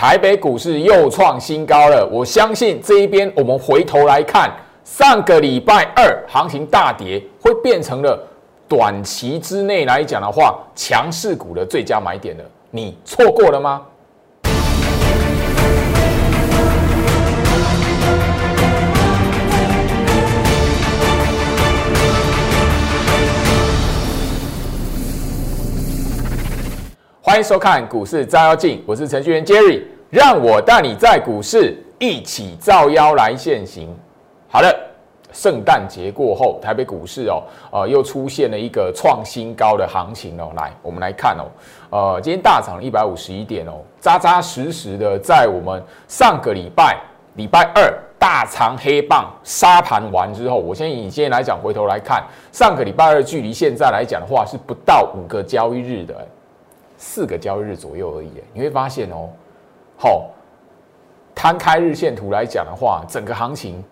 台北股市又创新高了。我相信这一边，我们回头来看，上个礼拜二行情大跌，会变成了短期之内来讲的话，强势股的最佳买点了。你错过了吗？欢迎收看股市照妖镜，我是程序员 Jerry，让我带你在股市一起照妖来现行。好了，圣诞节过后，台北股市哦，呃，又出现了一个创新高的行情哦。来，我们来看哦，呃，今天大涨一百五十一点哦，扎扎实实的在我们上个礼拜礼拜二大长黑棒杀盘完之后，我先以今天来讲，回头来看，上个礼拜二距离现在来讲的话，是不到五个交易日的。四个交易日左右而已，你会发现哦，好，摊开日线图来讲的话，整个行情，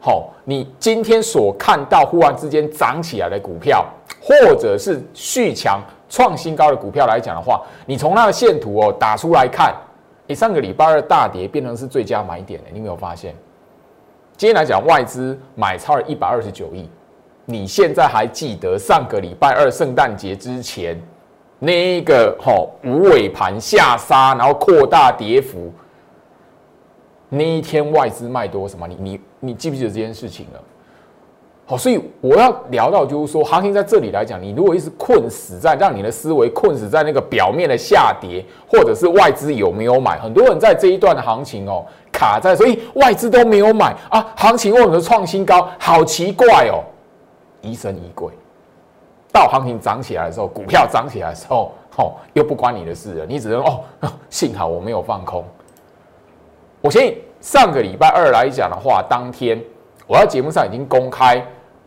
好，你今天所看到忽然之间涨起来的股票，或者是续强创新高的股票来讲的话，你从那个线图哦打出来看，你上个礼拜二大跌变成是最佳买点的，你有没有发现？今天来讲外资买超了一百二十九亿，你现在还记得上个礼拜二圣诞节之前？那一个吼无尾盘下杀，然后扩大跌幅，那一天外资卖多什么？你你你记不记得这件事情了？好，所以我要聊到就是说，行情在这里来讲，你如果一直困死在让你的思维困死在那个表面的下跌，或者是外资有没有买？很多人在这一段的行情哦卡在，所以外资都没有买啊，行情为什么创新高？好奇怪哦，疑神疑鬼。到行情涨起来的时候，股票涨起来的时候，哦，又不关你的事了。你只能哦，幸好我没有放空。我相信上个礼拜二来讲的话，当天我在节目上已经公开，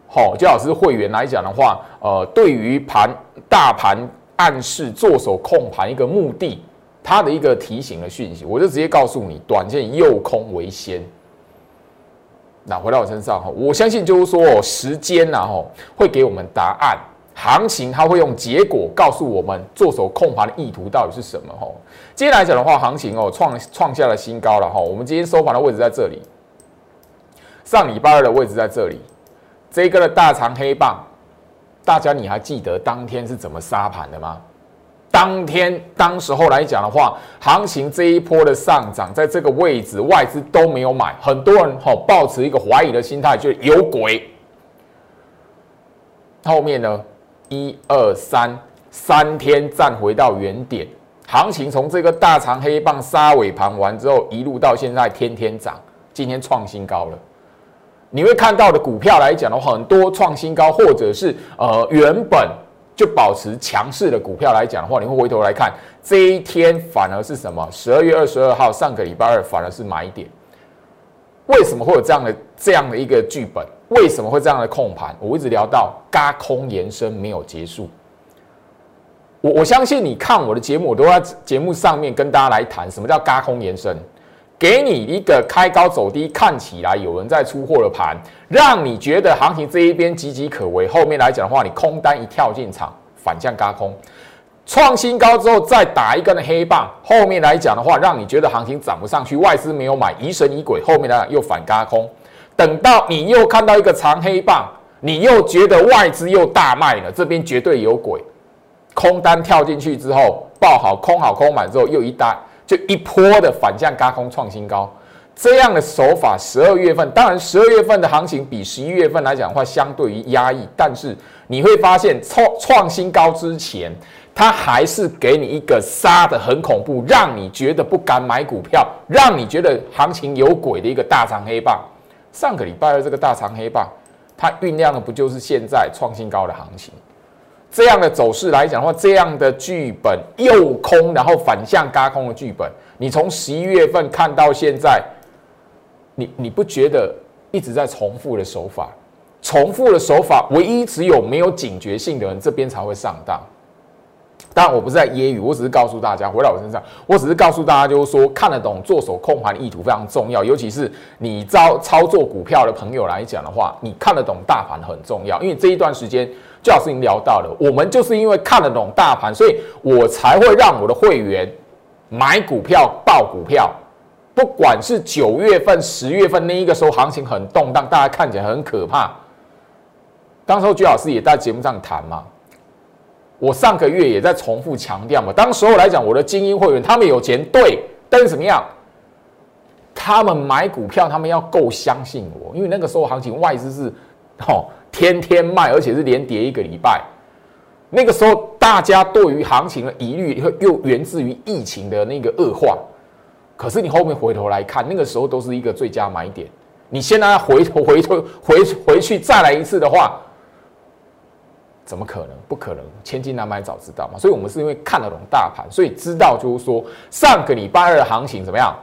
好，焦老师会员来讲的话，呃，对于盘大盘暗示做手控盘一个目的，它的一个提醒的讯息，我就直接告诉你，短线诱空为先。那回到我身上哈，我相信就是说，时间呐，哈，会给我们答案。行情它会用结果告诉我们做手控盘的意图到底是什么？吼，今天来讲的话，行情哦创创下了新高了哈。我们今天收盘的位置在这里，上礼拜二的位置在这里，这一个的大长黑棒，大家你还记得当天是怎么杀盘的吗？当天当时候来讲的话，行情这一波的上涨，在这个位置外资都没有买，很多人吼抱持一个怀疑的心态，就是有鬼。后面呢？一二三，三天站回到原点，行情从这个大长黑棒杀尾盘完之后，一路到现在天天涨，今天创新高了。你会看到的股票来讲的话，很多创新高，或者是呃原本就保持强势的股票来讲的话，你会回头来看这一天反而是什么？十二月二十二号上个礼拜二反而是买点。为什么会有这样的这样的一个剧本？为什么会这样的控盘？我一直聊到嘎空延伸没有结束。我我相信你看我的节目，我都在节目上面跟大家来谈什么叫嘎空延伸，给你一个开高走低，看起来有人在出货的盘，让你觉得行情这一边岌岌可危。后面来讲的话，你空单一跳进场，反向嘎空，创新高之后再打一根的黑棒，后面来讲的话，让你觉得行情涨不上去，外资没有买，疑神疑鬼，后面来讲又反嘎空。等到你又看到一个长黑棒，你又觉得外资又大卖了，这边绝对有鬼。空单跳进去之后，爆好空好空满之后，又一单就一波的反向高空创新高。这样的手法，十二月份当然十二月份的行情比十一月份来讲的话，相对于压抑，但是你会发现创创新高之前，它还是给你一个杀的很恐怖，让你觉得不敢买股票，让你觉得行情有鬼的一个大长黑棒。上个礼拜二这个大长黑棒，它酝酿的不就是现在创新高的行情？这样的走势来讲的话，这样的剧本又空，然后反向嘎空的剧本，你从十一月份看到现在，你你不觉得一直在重复的手法？重复的手法，唯一只有没有警觉性的人，这边才会上当。当然，我不是在揶揄，我只是告诉大家，回到我身上，我只是告诉大家，就是说看得懂做手控盘的意图非常重要，尤其是你操操作股票的朋友来讲的话，你看得懂大盘很重要，因为这一段时间，就老师已经聊到了，我们就是因为看得懂大盘，所以我才会让我的会员买股票报股票，不管是九月份、十月份那一个时候行情很动荡，大家看起来很可怕。当时候居老师也在节目上谈嘛，我上个月也在重复强调嘛。当时候来讲，我的精英会员他们有钱对，但是怎么样？他们买股票，他们要够相信我，因为那个时候行情外资是哦天天卖，而且是连跌一个礼拜。那个时候大家对于行情的疑虑又源自于疫情的那个恶化。可是你后面回头来看，那个时候都是一个最佳买点。你现在回头回头回回去再来一次的话。怎么可能？不可能，千金难买早知道嘛。所以，我们是因为看得懂大盘，所以知道就是说，上个礼拜二的行情怎么样？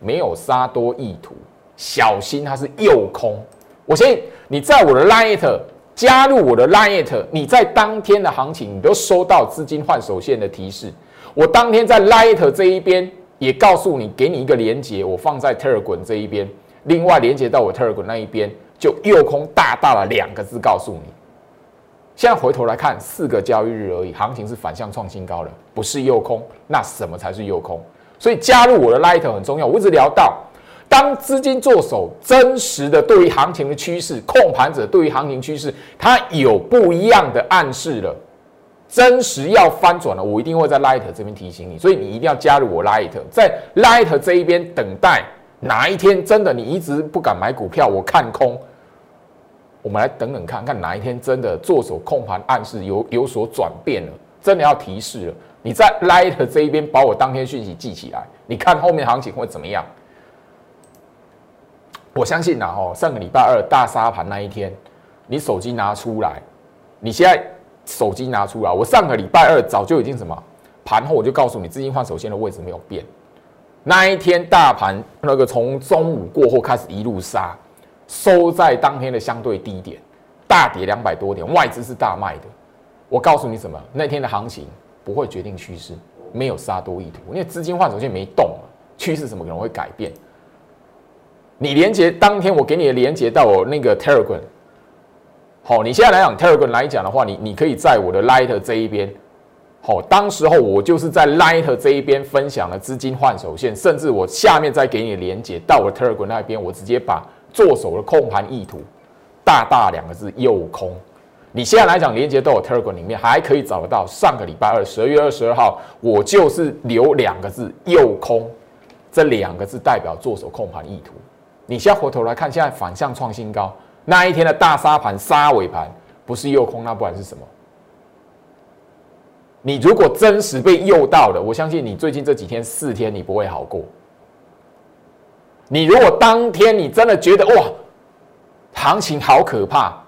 没有杀多意图，小心它是诱空。我相信你在我的 Lite 加入我的 Lite，你在当天的行情，你都收到资金换手线的提示。我当天在 Lite 这一边也告诉你，给你一个连接，我放在 terg 这一边，另外连接到我 terg 那一边，就诱空大大的两个字告诉你。现在回头来看，四个交易日而已，行情是反向创新高了，不是诱空。那什么才是诱空？所以加入我的 Light 很重要。我一直聊到，当资金做手真实的对于行情的趋势，控盘者对于行情趋势，它有不一样的暗示了。真实要翻转了，我一定会在 Light 这边提醒你。所以你一定要加入我 Light，在 Light 这一边等待哪一天真的你一直不敢买股票，我看空。我们来等等看看哪一天真的做手控盘暗示有有所转变了，真的要提示了。你在 Light 这一边把我当天讯息记起来，你看后面行情会怎么样？我相信呐，哦，上个礼拜二大沙盘那一天，你手机拿出来，你现在手机拿出来，我上个礼拜二早就已经什么盘后我就告诉你，资金换手线的位置没有变。那一天大盘那个从中午过后开始一路杀。收在当天的相对低点，大跌两百多点，外资是大卖的。我告诉你什么？那天的行情不会决定趋势，没有杀多意图，因为资金换手线没动趋势怎么可能会改变？你连接当天我给你的连接到我那个 Telegram，好，你现在来讲 Telegram 来讲的话，你你可以在我的 Light 这一边，好，当时候我就是在 Light 这一边分享了资金换手线，甚至我下面再给你连接到我 Telegram 那边，我直接把。做手的控盘意图，大大两个字诱空。你现在来讲，连接都有 Telegram 里面还可以找得到。上个礼拜二，十二月二十二号，我就是留两个字诱空，这两个字代表做手控盘意图。你现在回头来看，现在反向创新高，那一天的大杀盘杀尾盘不是诱空，那不然是什么？你如果真实被诱到了，我相信你最近这几天四天你不会好过。你如果当天你真的觉得哇，行情好可怕，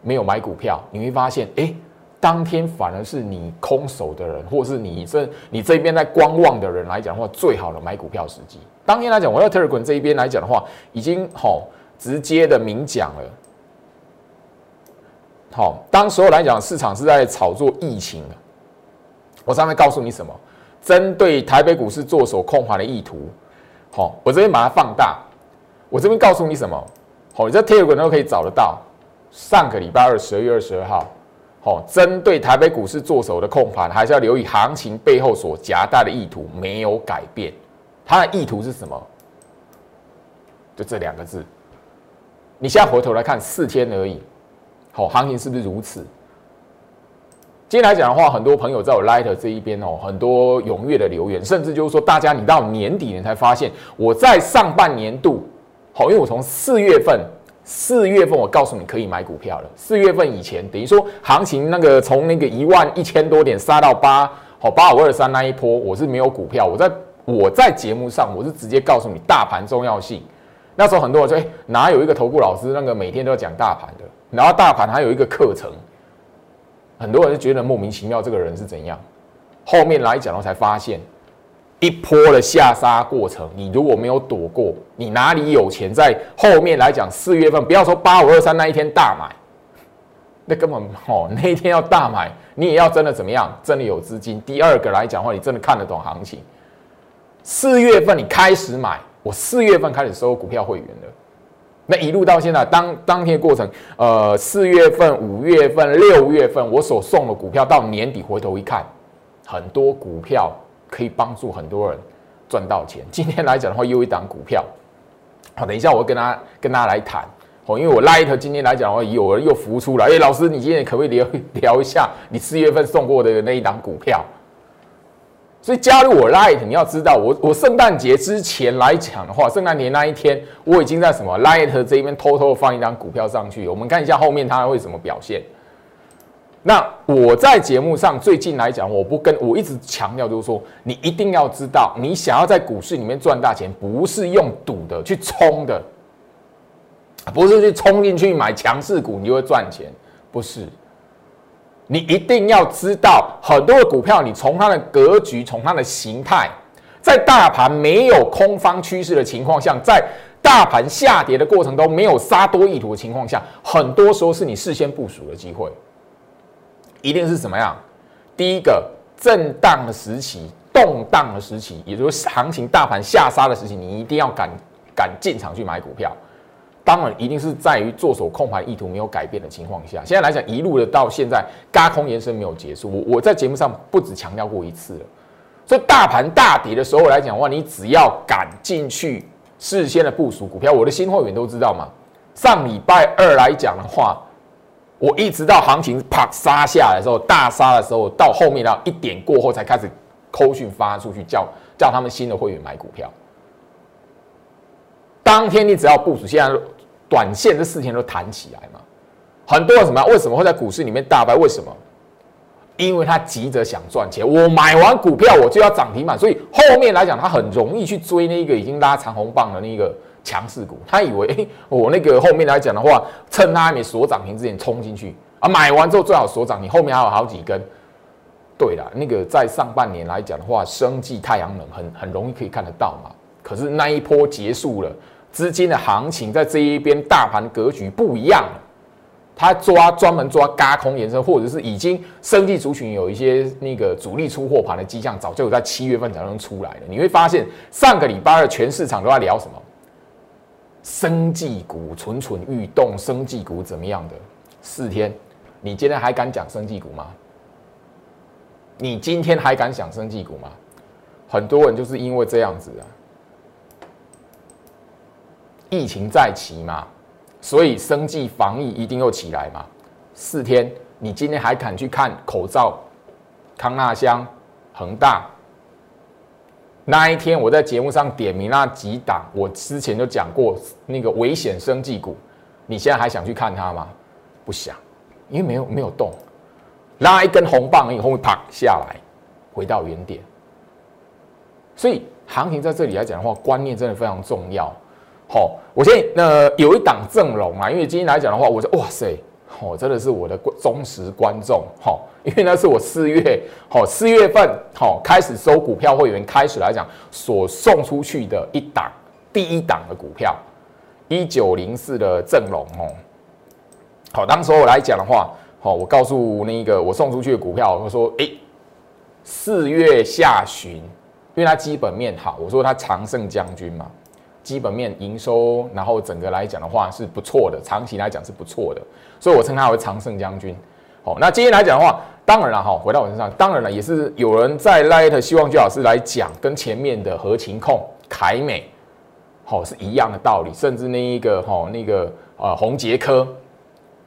没有买股票，你会发现，哎，当天反而是你空手的人，或是你这你这边在观望的人来讲的话，最好的买股票时机。当天来讲，我要 Telegram 这一边来讲的话，已经好直接的明讲了。好，当时候来讲，市场是在炒作疫情我上面告诉你什么？针对台北股市做手控盘的意图。好，我这边把它放大。我这边告诉你什么？好，你在 Telegram 都可以找得到。上个礼拜二，十二月二十二号，好，针对台北股市做手的控盘，还是要留意行情背后所夹带的意图没有改变。它的意图是什么？就这两个字。你现在回头来看，四天而已。好，行情是不是如此？今天来讲的话，很多朋友在我 Light 这一边哦，很多踊跃的留言，甚至就是说，大家你到年底你才发现，我在上半年度，好，因为我从四月份，四月份我告诉你可以买股票了。四月份以前，等于说行情那个从那个一万一千多点杀到八，好八五二三那一波，我是没有股票。我在我在节目上，我是直接告诉你大盘重要性。那时候很多人说，哎，哪有一个投顾老师那个每天都要讲大盘的？然后大盘还有一个课程。很多人就觉得莫名其妙，这个人是怎样？后面来讲，我才发现一波的下杀过程，你如果没有躲过，你哪里有钱？在后面来讲，四月份不要说八五二三那一天大买，那根本哦，那一天要大买，你也要真的怎么样？真的有资金。第二个来讲的话，你真的看得懂行情。四月份你开始买，我四月份开始收股票会员的。那一路到现在，当当天过程，呃，四月份、五月份、六月份，我所送的股票到年底回头一看，很多股票可以帮助很多人赚到钱。今天来讲的话，又一档股票，好，等一下我会跟大家跟大家来谈。哦，因为我 Light 今天来讲的话，有人又浮出来。哎，老师，你今天可不可以聊聊一下你四月份送过的那一档股票？所以加入我 Light，你要知道，我我圣诞节之前来讲的话，圣诞节那一天，我已经在什么 Light 这边偷偷放一张股票上去。我们看一下后面它会怎么表现。那我在节目上最近来讲，我不跟我一直强调，就是说，你一定要知道，你想要在股市里面赚大钱，不是用赌的去冲的。不是去冲进去买强势股，你就会赚钱。不是，你一定要知道很多的股票，你从它的格局，从它的形态，在大盘没有空方趋势的情况下，在大盘下跌的过程中没有杀多意图的情况下，很多时候是你事先部署的机会。一定是什么样？第一个震荡的时期、动荡的时期，也就是行情大盘下杀的时期，你一定要敢敢进场去买股票。当然，一定是在于做手控盘意图没有改变的情况下。现在来讲，一路的到现在，高空延伸没有结束。我我在节目上不止强调过一次了。所以大盘大跌的时候来讲的话，你只要敢进去事先的部署股票，我的新会员都知道嘛。上礼拜二来讲的话，我一直到行情啪杀下来的时候，大杀的时候，到后面到一点过后才开始扣讯发出去，叫叫他们新的会员买股票。当天你只要部署，现在短线这四天都弹起来嘛？很多人什么？为什么会在股市里面大败？为什么？因为他急着想赚钱。我买完股票我就要涨停板，所以后面来讲他很容易去追那个已经拉长红棒的那个强势股。他以为，哎，我那个后面来讲的话，趁他还没锁涨停之前冲进去啊，买完之后最好锁涨停，后面还有好几根。对了，那个在上半年来讲的话，生技太阳能很很容易可以看得到嘛。可是那一波结束了。资金的行情在这一边，大盘格局不一样了。他抓专门抓嘎空延伸，或者是已经生技族群有一些那个主力出货盘的迹象，早就有在七月份才能出来了。你会发现，上个礼拜二全市场都在聊什么？生技股蠢蠢欲动，生技股怎么样的？四天，你今天还敢讲生技股吗？你今天还敢讲生技股吗？很多人就是因为这样子啊。疫情在起嘛，所以生计防疫一定又起来嘛。四天，你今天还敢去看口罩？康纳香、恒大那一天，我在节目上点名那几档，我之前就讲过那个危险生计股，你现在还想去看它吗？不想，因为没有没有动，拉一根红棒以后啪下来，回到原点。所以行情在这里来讲的话，观念真的非常重要。好，我现在那有一档阵容啊，因为今天来讲的话，我说哇塞，哦，真的是我的忠实观众，好，因为那是我四月，好四月份，好开始收股票会员开始来讲所送出去的一档第一档的股票，一九零四的阵容哦，好，当时我来讲的话，好，我告诉那个我送出去的股票，我说，哎，四月下旬，因为它基本面好，我说它常胜将军嘛。基本面营收，然后整个来讲的话是不错的，长期来讲是不错的，所以我称它为常胜将军。好，那今天来讲的话，当然了哈，回到我身上，当然了，也是有人在 Light 希望居老师来讲，跟前面的合情控凯美，好是一样的道理，甚至那一个哈那个呃红杰科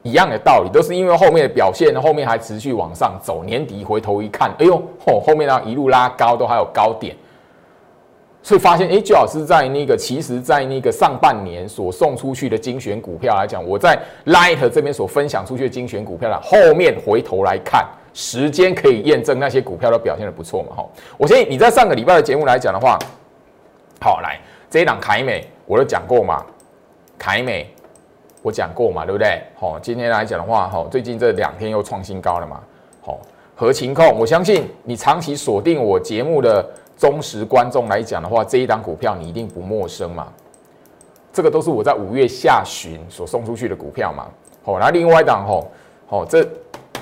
一样的道理，都是因为后面的表现，后面还持续往上走，年底回头一看，哎呦，后后面呢一路拉高，都还有高点。所以发现，哎，周老师在那个，其实，在那个上半年所送出去的精选股票来讲，我在 Light 这边所分享出去的精选股票了，后面回头来看，时间可以验证那些股票都表现的不错嘛，哈。我相信你在上个礼拜的节目来讲的话，好，来这一档凯美，我都讲过嘛，凯美我讲过嘛，对不对？好，今天来讲的话，哈，最近这两天又创新高了嘛，好，合情控，我相信你长期锁定我节目的。忠实观众来讲的话，这一档股票你一定不陌生嘛？这个都是我在五月下旬所送出去的股票嘛。好，那另外一档吼，好这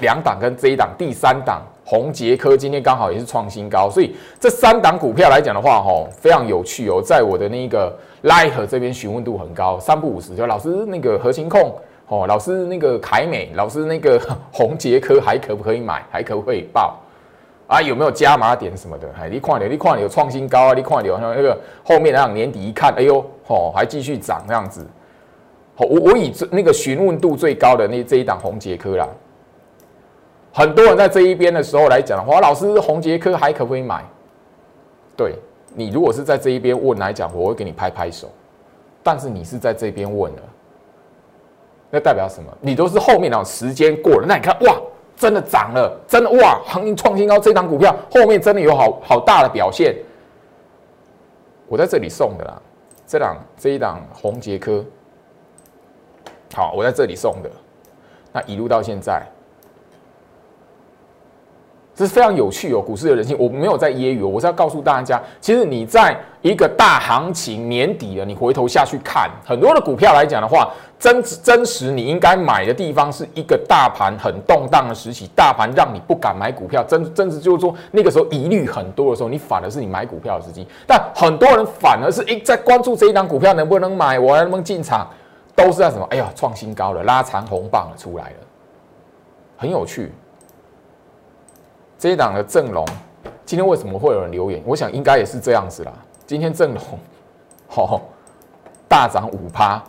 两档跟这一档第三档宏杰科今天刚好也是创新高，所以这三档股票来讲的话，吼非常有趣哦。在我的那个 l i h e 这边询问度很高，三不五十就老师那个核心控，哦老师那个凯美，老师那个宏杰科还可不可以买？还可不可以报？啊，有没有加码点什么的？哎，你看有，你看有创新高啊，你看有那个后面那样年底一看，哎呦，吼，还继续涨这样子。好，我我以那个询问度最高的那这一档红杰科啦，很多人在这一边的时候来讲的话，老师红杰科还可不可以买？对你如果是在这一边问来讲，我会给你拍拍手。但是你是在这边问了，那代表什么？你都是后面的时间过了，那你看哇，真的涨了，真的哇，行情创新高，这档股票后面真的有好好大的表现。我在这里送的啦，这档这一档红杰科，好，我在这里送的，那一路到现在。这是非常有趣哦，股市的人性，我没有在揶揄，我是要告诉大家，其实你在一个大行情年底了，你回头下去看很多的股票来讲的话，真真实你应该买的地方是一个大盘很动荡的时期，大盘让你不敢买股票，真真实就是说那个时候疑虑很多的时候，你反而是你买股票的时机。但很多人反而是一在关注这一档股票能不能买，我能不能进场，都是在什么？哎呀，创新高了，拉长红棒了出来了，很有趣。这一档的阵容，今天为什么会有人留言？我想应该也是这样子啦。今天阵容，好大涨五趴。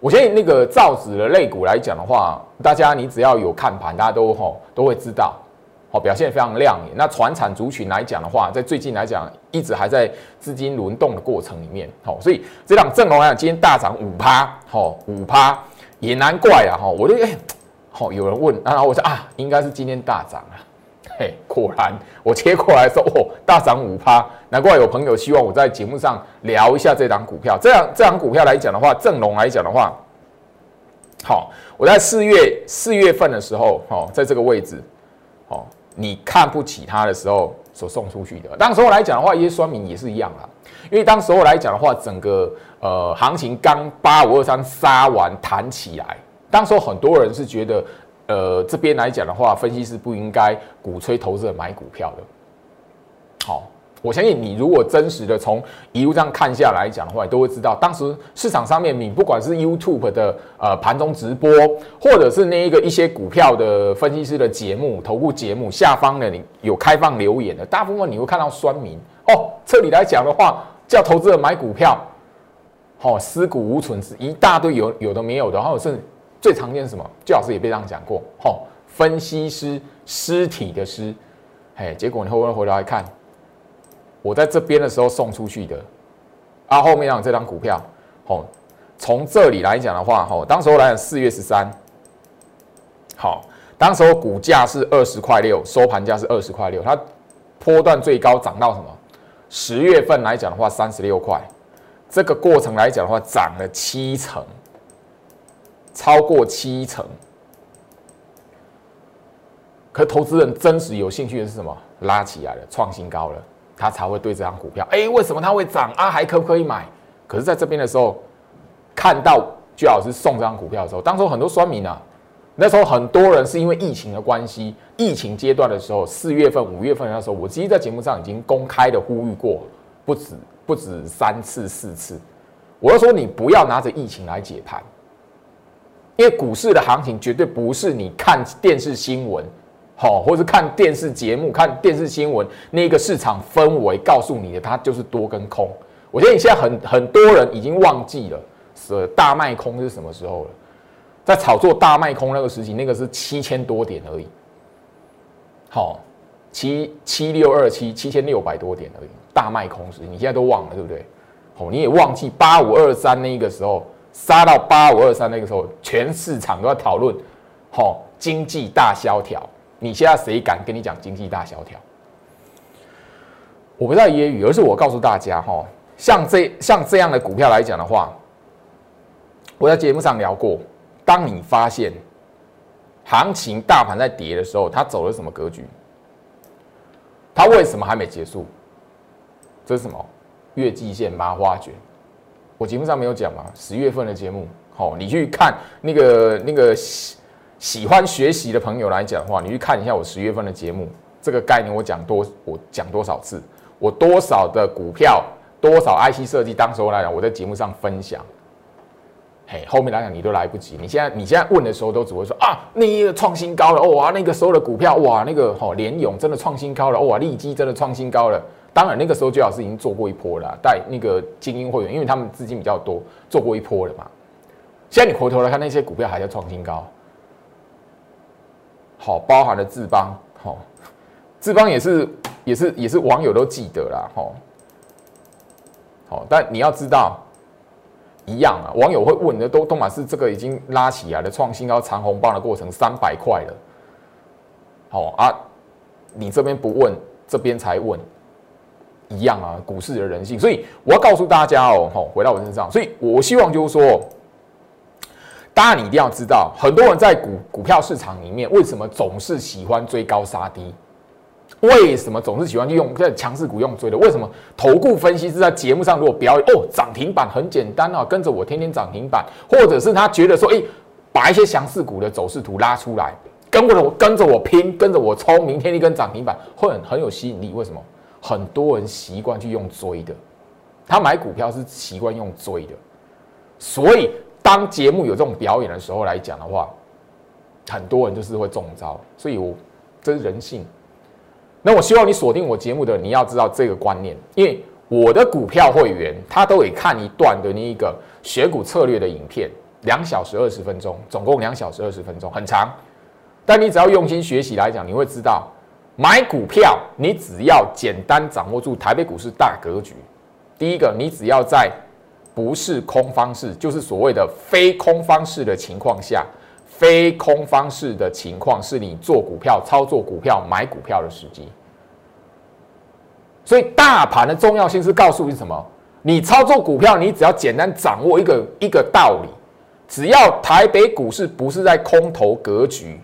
我相信那个造纸的类股来讲的话，大家你只要有看盘，大家都吼都会知道，好表现非常亮眼。那船产族群来讲的话，在最近来讲，一直还在资金轮动的过程里面，好，所以这档阵容来讲，今天大涨五趴，好五趴也难怪啊，哈，我就哎，好有人问，然后我说啊，应该是今天大涨啊。嘿，果然，我切过来说，哦，大涨五趴，难怪有朋友希望我在节目上聊一下这档股票。这样，这档股票来讲的话，正龙来讲的话，好，我在四月四月份的时候，哦，在这个位置，哦，你看不起它的时候所送出去的。当时候来讲的话，一些说明也是一样啦，因为当时候来讲的话，整个呃行情刚八五二三杀完弹起来，当时候很多人是觉得。呃，这边来讲的话，分析师不应该鼓吹投资者买股票的。好，我相信你如果真实的从一路上看下来讲的话，你都会知道，当时市场上面，你不管是 YouTube 的呃盘中直播，或者是那一个一些股票的分析师的节目、投顾节目下方的你有开放留言的，大部分你会看到酸民哦。这里来讲的话，叫投资者买股票，好，尸骨无存是一大堆有有的没有的，然后是。最常见是什么？最老师也被这样讲过，吼，分析师尸体的尸，嘿，结果你会不会回来看？我在这边的时候送出去的，啊，后面让这张股票，吼，从这里来讲的话，吼，当时候来讲四月十三，好，当时候股价是二十块六，收盘价是二十块六，它波段最高涨到什么？十月份来讲的话，三十六块，这个过程来讲的话，涨了七成。超过七成，可投资人真实有兴趣的是什么？拉起来了，创新高了，他才会对这张股票。哎，为什么它会涨啊？还可不可以买？可是在这边的时候，看到居老师送这张股票的时候，当时很多酸民啊，那时候很多人是因为疫情的关系，疫情阶段的时候，四月份、五月份的时候，我其实在节目上已经公开的呼吁过，不止不止三次、四次，我就说你不要拿着疫情来解盘。因为股市的行情绝对不是你看电视新闻，好，或是看电视节目、看电视新闻那个市场氛围告诉你的，它就是多跟空。我觉得你现在很很多人已经忘记了，是大卖空是什么时候了？在炒作大卖空那个时期，那个是七千多点而已。好，七七六二七七千六百多点而已，大卖空时，你现在都忘了，对不对？好，你也忘记八五二三那个时候。杀到八五二三那个时候，全市场都在讨论，吼经济大萧条。你现在谁敢跟你讲经济大萧条？我不知道揶揄，而是我告诉大家，哈，像这像这样的股票来讲的话，我在节目上聊过。当你发现行情大盘在跌的时候，它走了什么格局？它为什么还没结束？这是什么？月季线麻花卷。我节目上没有讲嘛，十月份的节目，好，你去看那个那个喜喜欢学习的朋友来讲的话，你去看一下我十月份的节目，这个概念我讲多，我讲多少次，我多少的股票，多少 IC 设计，当时候来讲，我在节目上分享，嘿，后面来讲你都来不及。你现在你现在问的时候，都只会说啊，那一个创新高了，哇，那个时候的股票，哇，那个哦，联勇真的创新高了，哇，利基真的创新高了。当然那个时候最好是已经做过一波了，带那个精英会员，因为他们资金比较多，做过一波了嘛。现在你回头来看那些股票还在创新高，好，包含了智邦，好，智邦也是也是也是网友都记得啦，好，好，但你要知道。一样啊，网友会问的都都嘛是这个已经拉起来的创新高长红棒的过程三百块了，好啊，你这边不问，这边才问，一样啊，股市的人性，所以我要告诉大家哦，吼，回到我身上，所以我希望就是说，大家你一定要知道，很多人在股股票市场里面为什么总是喜欢追高杀低。为什么总是喜欢去用这强势股用追的？为什么投顾分析师在节目上如果表演哦涨停板很简单啊，跟着我天天涨停板，或者是他觉得说，哎，把一些强势股的走势图拉出来，跟着我跟着我拼，跟着我冲，明天一根涨停板会很很有吸引力。为什么？很多人习惯去用追的，他买股票是习惯用追的，所以当节目有这种表演的时候来讲的话，很多人就是会中招。所以我这是人性。那我希望你锁定我节目的，你要知道这个观念，因为我的股票会员他都会看一段的那一个选股策略的影片，两小时二十分钟，总共两小时二十分钟，很长。但你只要用心学习来讲，你会知道，买股票你只要简单掌握住台北股市大格局。第一个，你只要在不是空方式，就是所谓的非空方式的情况下。非空方式的情况是你做股票、操作股票、买股票的时机。所以大盘的重要性是告诉你什么？你操作股票，你只要简单掌握一个一个道理：只要台北股市不是在空头格局，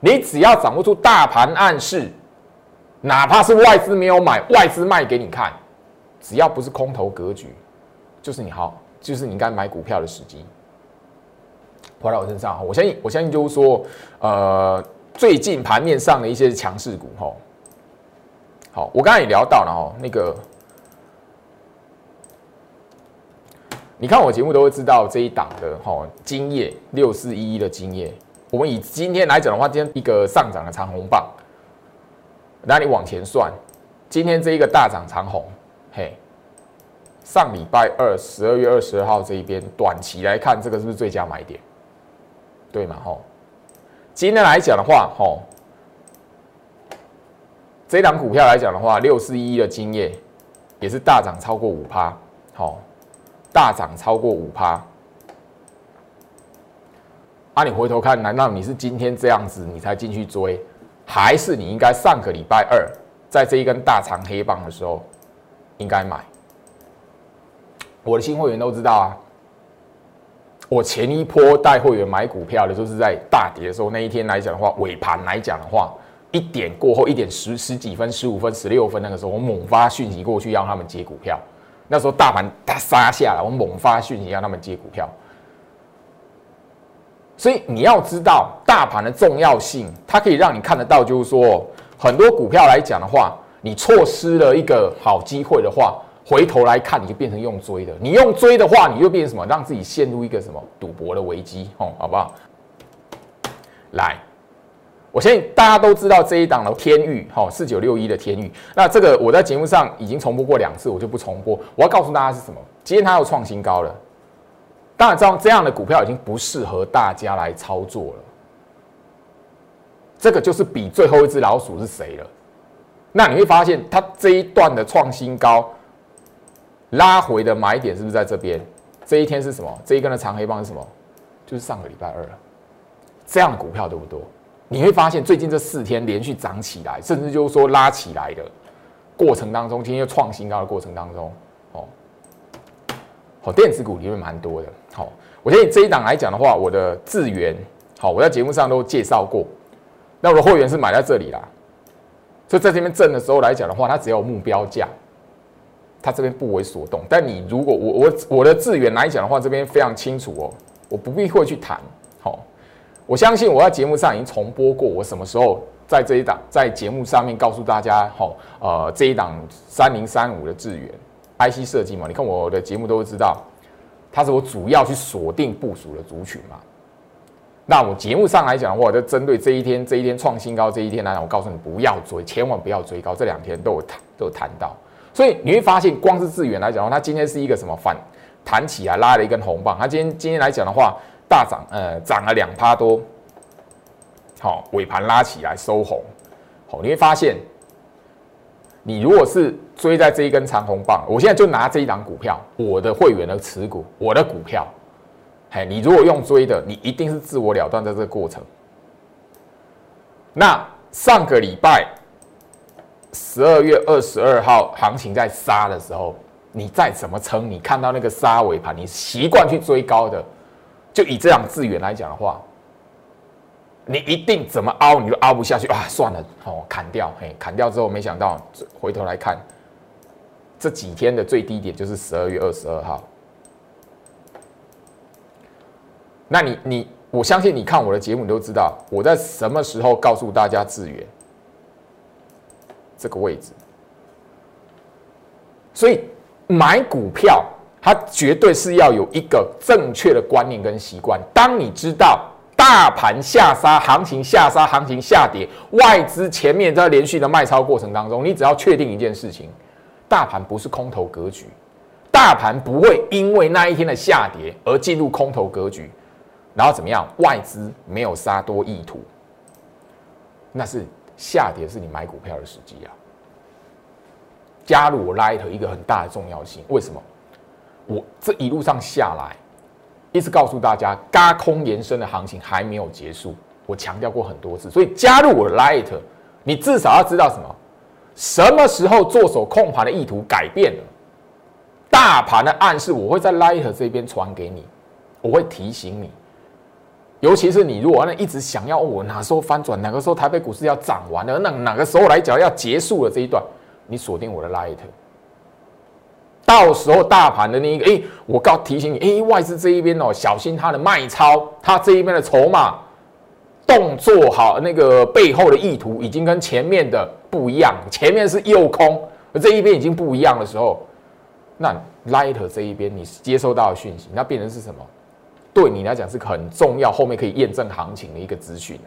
你只要掌握住大盘暗示，哪怕是外资没有买，外资卖给你看，只要不是空头格局，就是你好，就是你应该买股票的时机。回到我身上我相信，我相信就是说，呃，最近盘面上的一些强势股，哈，好，我刚才也聊到了哈，那个，你看我节目都会知道这一档的哈，金业六四一一的金业，我们以今天来讲的话，今天一个上涨的长红棒，那你往前算，今天这一个大涨长红，嘿，上礼拜二十二月二十二号这一边，短期来看，这个是不是最佳买点？对嘛吼，今天来讲的话吼，这档股票来讲的话，六四一的经验也是大涨超过五趴，好，大涨超过五趴。啊，你回头看，难道你是今天这样子你才进去追，还是你应该上个礼拜二在这一根大长黑棒的时候应该买？我的新会员都知道啊。我前一波带会员买股票的，就是在大跌的时候那一天来讲的话，尾盘来讲的话，一点过后一点十十几分、十五分、十六分那个时候，我猛发讯息过去让他们接股票。那时候大盘它杀下来，我猛发讯息让他们接股票。所以你要知道大盘的重要性，它可以让你看得到，就是说很多股票来讲的话，你错失了一个好机会的话。回头来看，你就变成用追的。你用追的话，你就变成什么？让自己陷入一个什么赌博的危机？哦，好不好？来，我相信大家都知道这一档的天域，哈，四九六一的天域。那这个我在节目上已经重播过两次，我就不重播。我要告诉大家是什么？今天它又创新高了。当然，这样这样的股票已经不适合大家来操作了。这个就是比最后一只老鼠是谁了？那你会发现，它这一段的创新高。拉回的买点是不是在这边？这一天是什么？这一根的长黑棒是什么？就是上个礼拜二了。这样的股票多不多？你会发现最近这四天连续涨起来，甚至就是说拉起来的过程当中，今天又创新高的过程当中，哦，好，电子股里面蛮多的。我建议这一档来讲的话，我的智源，好，我在节目上都介绍过。那我的会员是买在这里啦，所以在这边挣的时候来讲的话，它只要有目标价。它这边不为所动，但你如果我我我的资源来讲的话，这边非常清楚哦，我不必会去谈。好，我相信我在节目上已经重播过，我什么时候在这一档在节目上面告诉大家，好，呃，这一档三零三五的资源 IC 设计嘛，你看我的节目都知道，它是我主要去锁定部署的族群嘛。那我节目上来讲的话，就针对这一天这一天创新高这一天来讲，我告诉你不要追，千万不要追高。这两天都有谈都有谈到，所以你会发现，光是智源来讲的话，它今天是一个什么反弹起来拉了一根红棒，它今天今天来讲的话，大涨呃涨了两趴多，好尾盘拉起来收红，好你会发现，你如果是追在这一根长红棒，我现在就拿这一档股票，我的会员的持股，我的股票。嘿，你如果用追的，你一定是自我了断在这个过程。那上个礼拜十二月二十二号行情在杀的时候，你再怎么撑，你看到那个杀尾盘，你习惯去追高的，就以这样资源来讲的话，你一定怎么凹你都凹不下去啊！算了，哦，砍掉，嘿，砍掉之后，没想到回头来看，这几天的最低点就是十二月二十二号。那你你，我相信你看我的节目，你都知道我在什么时候告诉大家资源这个位置。所以买股票，它绝对是要有一个正确的观念跟习惯。当你知道大盘下杀、行情下杀、行情下跌，外资前面在连续的卖超过程当中，你只要确定一件事情：大盘不是空头格局，大盘不会因为那一天的下跌而进入空头格局。然后怎么样？外资没有杀多意图，那是下跌是你买股票的时机啊。加入我 Light 一个很大的重要性，为什么？我这一路上下来，一直告诉大家，嘎空延伸的行情还没有结束。我强调过很多次，所以加入我 Light，你至少要知道什么？什么时候做手控盘的意图改变了？大盘的暗示，我会在 Light 这边传给你，我会提醒你。尤其是你如果那一直想要我哪时候翻转，哪个时候台北股市要涨完了，那哪个时候来讲要结束了这一段，你锁定我的 light，到时候大盘的那一个，哎，我告提醒你，哎，外资这一边哦，小心它的卖超，它这一边的筹码动作好，那个背后的意图已经跟前面的不一样，前面是右空，而这一边已经不一样的时候，那 light 这一边你接收到的讯息，那变成是什么？对你来讲是很重要，后面可以验证行情的一个资讯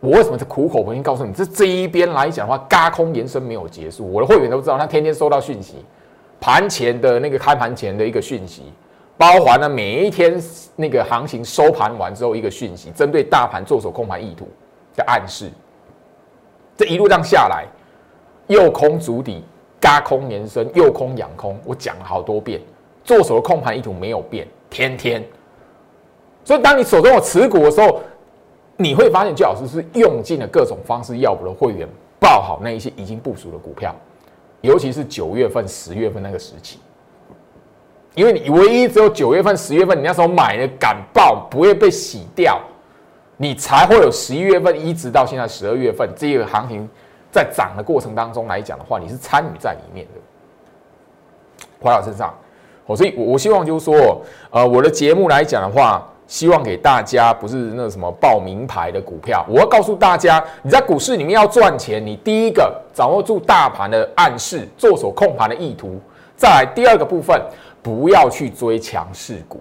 我为什么在苦口婆心告诉你，这这一边来讲的话，嘎空延伸没有结束。我的会员都知道，他天天收到讯息，盘前的那个开盘前的一个讯息，包含了每一天那个行情收盘完之后一个讯息，针对大盘做手控盘意图的暗示。这一路这样下来，右空足底，嘎空延伸，右空仰空，我讲了好多遍，做手的控盘意图没有变。天天，所以当你手中有持股的时候，你会发现，最老师是用尽了各种方式要我的会员报好那一些已经部署的股票，尤其是九月份、十月份那个时期，因为你唯一只有九月份、十月份，你那时候买的敢报，不会被洗掉，你才会有十一月份一直到现在十二月份这个行情在涨的过程当中来讲的话，你是参与在里面的，回到身上。我所以，我我希望就是说，呃，我的节目来讲的话，希望给大家不是那什么报名牌的股票。我要告诉大家，你在股市里面要赚钱，你第一个掌握住大盘的暗示，做手控盘的意图；再来第二个部分，不要去追强势股。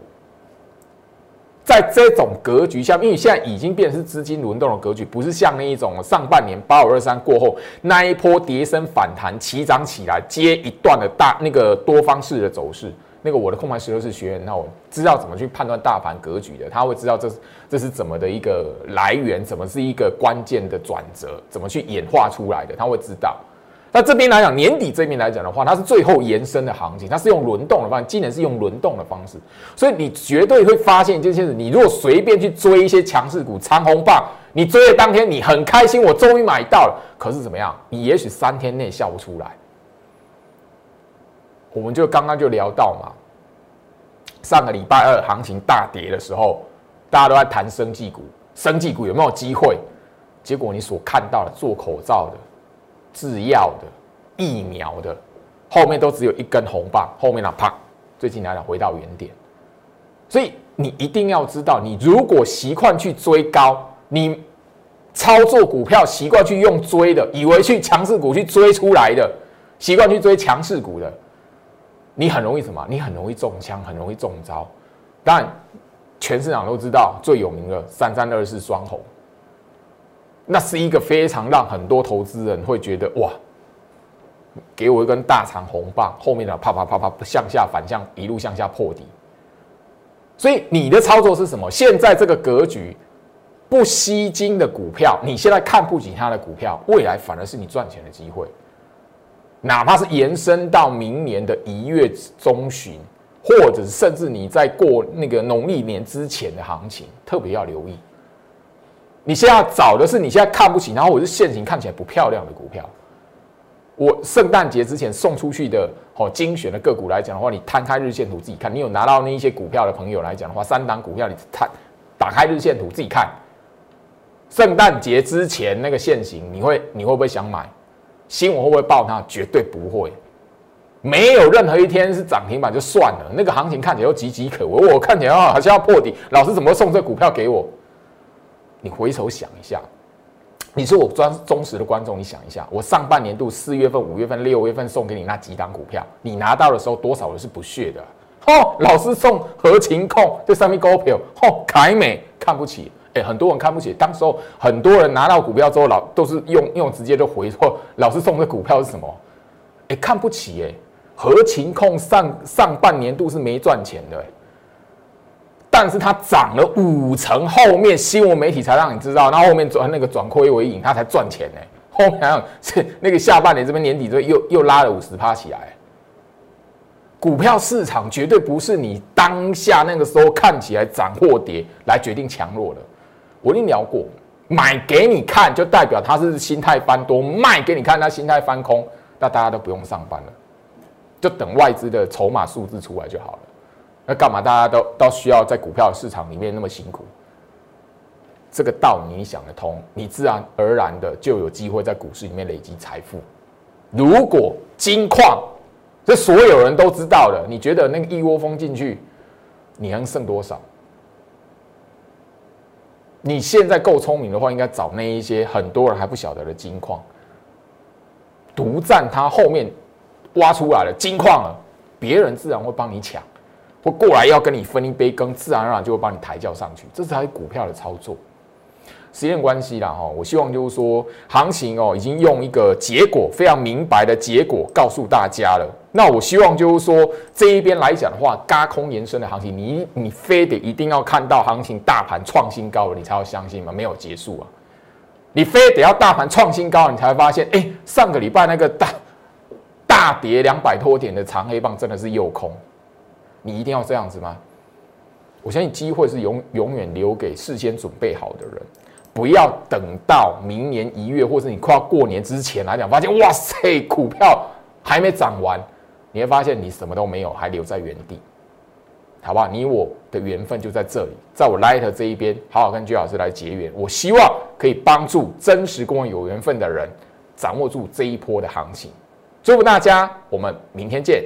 在这种格局下，因为现在已经变成是资金轮动的格局，不是像那一种上半年八五二三过后那一波跌升反弹起涨起来接一段的大那个多方式的走势。那个我的控盘石头是学员，那我知道怎么去判断大盘格局的，他会知道这这是怎么的一个来源，怎么是一个关键的转折，怎么去演化出来的，他会知道。那这边来讲，年底这边来讲的话，它是最后延伸的行情，它是用轮动的方式，今年是用轮动的方式，所以你绝对会发现一件事：你如果随便去追一些强势股、长红棒，你追的当天你很开心，我终于买到了，可是怎么样？你也许三天内笑不出来。我们就刚刚就聊到嘛，上个礼拜二行情大跌的时候，大家都在谈生技股，生技股有没有机会？结果你所看到的做口罩的、制药的、疫苗的，后面都只有一根红棒，后面呢啪，最近来了回到原点。所以你一定要知道，你如果习惯去追高，你操作股票习惯去用追的，以为去强势股去追出来的，习惯去追强势股的。你很容易什么？你很容易中枪，很容易中招。当然，全市场都知道最有名的三三二四双红，那是一个非常让很多投资人会觉得哇，给我一根大长红棒，后面的啪啪啪啪向下反向一路向下破底。所以你的操作是什么？现在这个格局不吸金的股票，你现在看不起它的股票，未来反而是你赚钱的机会。哪怕是延伸到明年的一月中旬，或者甚至你在过那个农历年之前的行情，特别要留意。你现在要找的是你现在看不起，然后我是现行看起来不漂亮的股票。我圣诞节之前送出去的好精选的个股来讲的话，你摊开日线图自己看。你有拿到那一些股票的朋友来讲的话，三档股票你摊打开日线图自己看。圣诞节之前那个现行，你会你会不会想买？新闻会不会报它？绝对不会。没有任何一天是涨停板就算了，那个行情看起来又岌岌可危。我看起来好像要破底，老师怎么送这股票给我？你回首想一下。你是我专忠实的观众，你想一下，我上半年度四月份、五月份、六月份送给你那几档股票，你拿到的时候多少人是不屑的？哦，老师送合情控这上面股票，哦，凯美看不起，哎，很多人看不起。当时候很多人拿到股票之后，老都是用用直接就回说，老师送的股票是什么？哎，看不起，哎，合情控上上半年度是没赚钱的。但是它涨了五成，后面新闻媒体才让你知道，然后面转那个转亏为盈，它才赚钱呢。后面是那个下半年这边年底之后又又拉了五十趴起来。股票市场绝对不是你当下那个时候看起来涨或跌来决定强弱的。我已经聊过，买给你看就代表它是心态翻多，卖给你看它心态翻空，那大家都不用上班了，就等外资的筹码数字出来就好了。那干嘛大家都都需要在股票市场里面那么辛苦？这个道你想得通，你自然而然的就有机会在股市里面累积财富。如果金矿，这所有人都知道的，你觉得那个一窝蜂进去，你能剩多少？你现在够聪明的话，应该找那一些很多人还不晓得的金矿，独占它后面挖出来的金矿了，别人自然会帮你抢。或过来要跟你分一杯羹，自然而然就会帮你抬轿上去，这才是股票的操作。时间关系啦，哈，我希望就是说，行情哦，已经用一个结果非常明白的结果告诉大家了。那我希望就是说，这一边来讲的话，嘎空延伸的行情，你你非得一定要看到行情大盘创新高了，你才要相信吗？没有结束啊，你非得要大盘创新高，你才会发现，哎，上个礼拜那个大大跌两百多点的长黑棒真的是诱空。你一定要这样子吗？我相信机会是永永远留给事先准备好的人，不要等到明年一月或者你快要过年之前来讲，发现哇塞，股票还没涨完，你会发现你什么都没有，还留在原地，好不好？你我的缘分就在这里，在我 Light 这一边，好好跟居老师来结缘。我希望可以帮助真实跟我有缘分的人，掌握住这一波的行情。祝福大家，我们明天见。